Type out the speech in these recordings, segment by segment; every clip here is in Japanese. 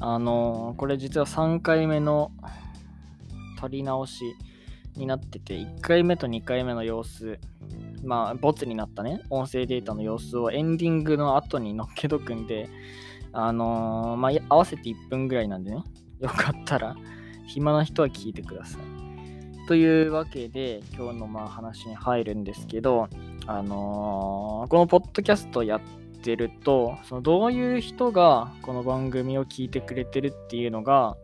あのー、これ実は3回目の取り直しになってて、1回目と2回目の様子、まあ、ボツになったね、音声データの様子をエンディングの後に載っけとくんで、あのー、まあ、合わせて1分ぐらいなんでね、よかったら、暇な人は聞いてください。というわけで、今日のまあ話に入るんですけど、あのー、このポッドキャストやっってると、そのどういう人がこの番組を聞いてくれてるっていうのが、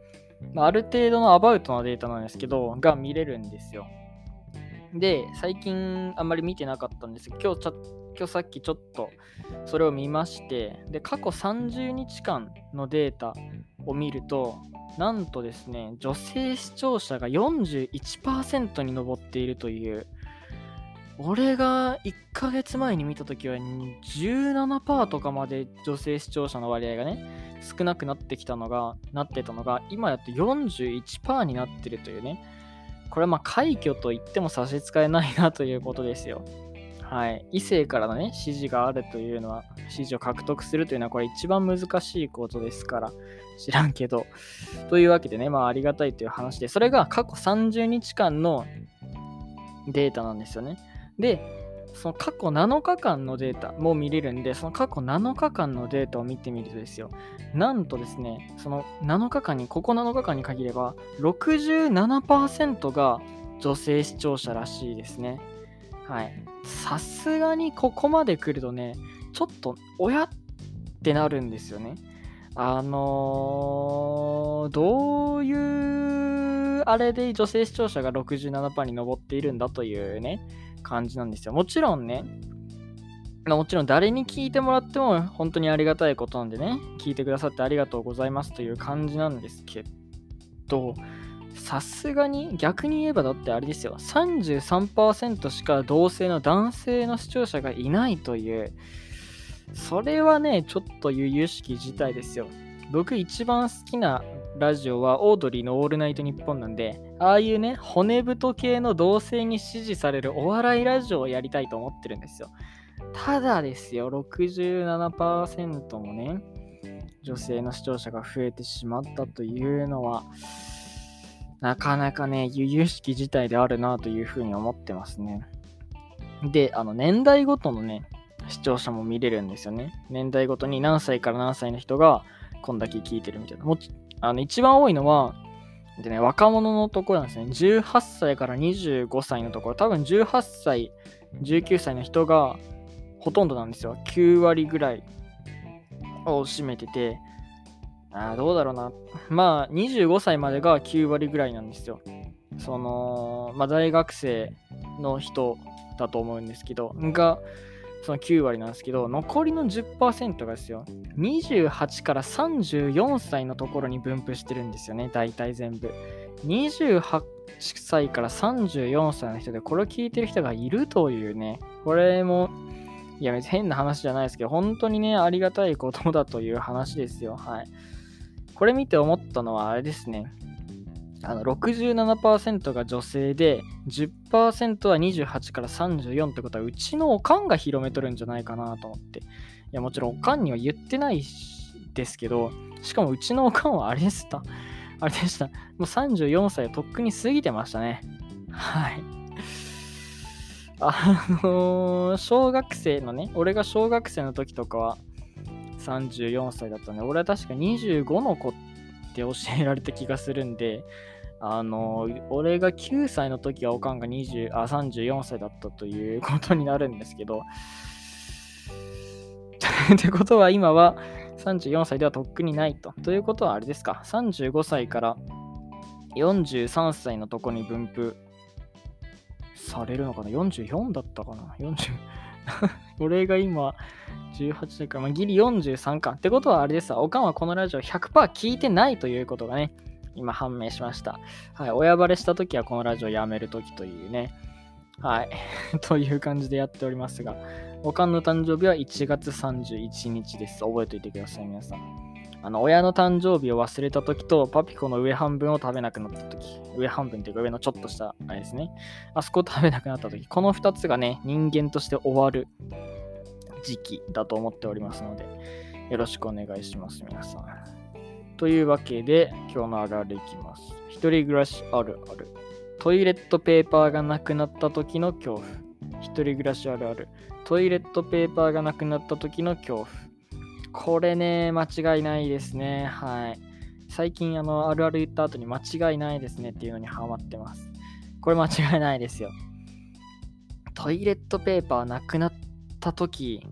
まあ、ある程度のアバウトなデータなんですけど、が見れるんですよ。で、最近あんまり見てなかったんですけど、今日ちょ今日さっきちょっとそれを見まして、で、過去30日間のデータを見ると、なんとですね、女性視聴者が41%に上っているという、俺が1ヶ月前に見た時は17%とかまで女性視聴者の割合がね、少なくなってきたのが、なってたのが、今やって41%になってるというね、これはまあ快挙と言っても差し支えないなということですよ。はい。異性からのね、支持があるというのは、支持を獲得するというのは、これ一番難しいことですから、知らんけど。というわけでね、まあありがたいという話で、それが過去30日間のデータなんですよね。で、その過去7日間のデータも見れるんで、その過去7日間のデータを見てみるとですよ、なんとですね、その7日間に、ここ7日間に限れば、67%が女性視聴者らしいですね。はい。さすがにここまで来るとね、ちょっと親ってなるんですよね。あのー、どういうあれで女性視聴者が67%に上っているんだというね、感じなんですよ。もちろんね、もちろん誰に聞いてもらっても本当にありがたいことなんでね、聞いてくださってありがとうございますという感じなんですけど、さすがに逆に言えばだってあれですよ、33%しか同性の男性の視聴者がいないという、それはね、ちょっと由々しき事態ですよ。僕一番好きなラジオはオードリーのオールナイトニッポンなんで、ああいうね、骨太系の同性に支持されるお笑いラジオをやりたいと思ってるんですよ。ただですよ、67%もね、女性の視聴者が増えてしまったというのは、なかなかね、由々しき事態であるなというふうに思ってますね。で、あの、年代ごとのね、視聴者も見れるんですよね。年代ごとに何歳から何歳の人がこんだけ聞いてるみたいな。もあの一番多いのは、でね、若者のところなんですね。18歳から25歳のところ、多分18歳、19歳の人がほとんどなんですよ。9割ぐらいを占めてて、あどうだろうな。まあ、25歳までが9割ぐらいなんですよ。その、まあ、大学生の人だと思うんですけど、が、その9割なんですけど、残りの10%がですよ、28から34歳のところに分布してるんですよね、大体全部。28歳から34歳の人で、これを聞いてる人がいるというね、これも、いや、別に変な話じゃないですけど、本当にね、ありがたいことだという話ですよ。はい。これ見て思ったのは、あれですね。あの67%が女性で10%は28から34ってことはうちのおかんが広めとるんじゃないかなと思って。いやもちろんおかんには言ってないですけどしかもうちのおかんはあれでした あれでした。もう34歳をとっくに過ぎてましたね。はい。あのー、小学生のね俺が小学生の時とかは34歳だったね俺は確か25の子って教えられた気がするんであの、俺が9歳の時はおかんが20あ34歳だったということになるんですけど、ってことは今は34歳ではとっくにないと。ということはあれですか、35歳から43歳のとこに分布されるのかな ?44 だったかな ?40 俺が今18歳から、まあ、ギリ43か。ってことはあれですわ、おかんはこのラジオ100%聞いてないということがね、今判明しました。はい。親バレした時はこのラジオやめる時というね。はい。という感じでやっておりますが、おかんの誕生日は1月31日です。覚えておいてください、皆さん。あの、親の誕生日を忘れた時と、パピコの上半分を食べなくなった時。上半分っていうか上のちょっとしたあれですね。あそこを食べなくなった時。この2つがね、人間として終わる時期だと思っておりますので、よろしくお願いします、皆さん。というわけで、今日のあるあるいきます。一人暮らしあるある。トイレットペーパーがなくなった時の恐怖。一人暮らしあるある。トイレットペーパーがなくなった時の恐怖。これね、間違いないですね。はい。最近、あの、あるある言った後に間違いないですねっていうのにハマってます。これ間違いないですよ。トイレットペーパーなくなった時、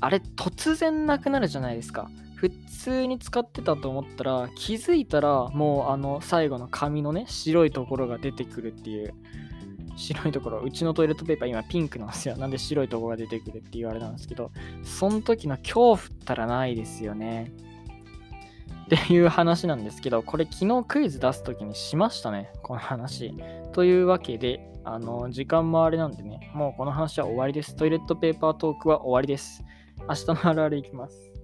あれ突然なくなるじゃないですか。普通に使ってたと思ったら気づいたらもうあの最後の紙のね白いところが出てくるっていう。白いところうちのトイレットペーパー今ピンクなんですよ。なんで白いところが出てくるって言われたんですけどその時の恐怖ったらないですよね。っていう話なんですけどこれ昨日クイズ出す時にしましたねこの話。というわけであの時間もあれなんでねもうこの話は終わりです。トイレットペーパートークは終わりです。明日のあるあるいきます。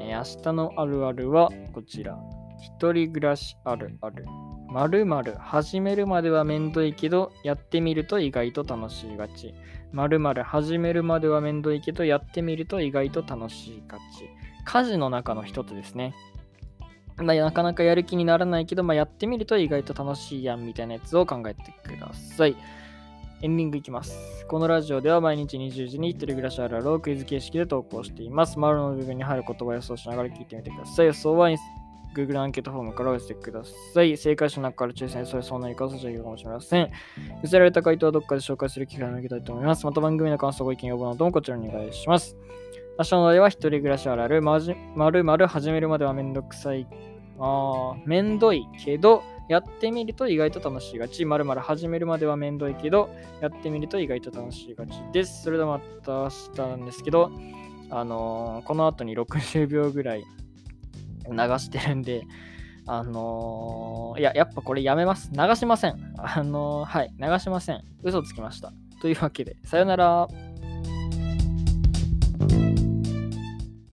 えー、明日のあるあるはこちら。一人暮らしあるある。まるまる始めるまではめんどいけど、やってみると意外と楽しいがち。まるまる始めるまではめんどいけど、やってみると意外と楽しいがち。家事の中の一つですね。まあ、なかなかやる気にならないけど、まあ、やってみると意外と楽しいやんみたいなやつを考えてください。エンディングいきます。このラジオでは毎日20時に一人暮らしあるあるをクイズ形式で投稿しています。丸の部分に入る言葉を予想しながら聞いてみてください。予想は Google アンケートフォームからお寄せください。正解者の中から抽選されそうな言い方をさせるかもしれません。寄せられた回答はどこかで紹介する機会を設けたいと思います。また番組の感想、ご意見、要望などもこちらにお願いします。明日の題は一人暮らしあるある、まるまる始めるまではめんどくさい。あー、めんどいけど、やってみると意外と楽しいがち。まるまる始めるまではめんどいけど、やってみると意外と楽しいがちです。それではまた明日なんですけど、あのー、この後に60秒ぐらい流してるんで、あのー、いや、やっぱこれやめます。流しません。あのー、はい、流しません。嘘つきました。というわけで、さよなら。